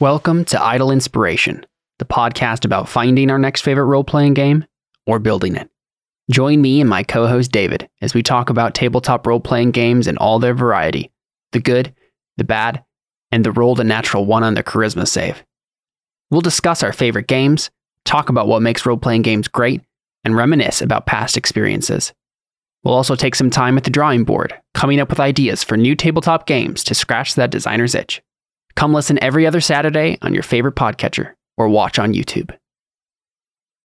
Welcome to Idle Inspiration, the podcast about finding our next favorite role playing game or building it. Join me and my co host David as we talk about tabletop role playing games in all their variety the good, the bad, and the roll the natural one on the charisma save. We'll discuss our favorite games, talk about what makes role playing games great, and reminisce about past experiences. We'll also take some time at the drawing board, coming up with ideas for new tabletop games to scratch that designer's itch. Come listen every other Saturday on your favorite podcatcher or watch on YouTube.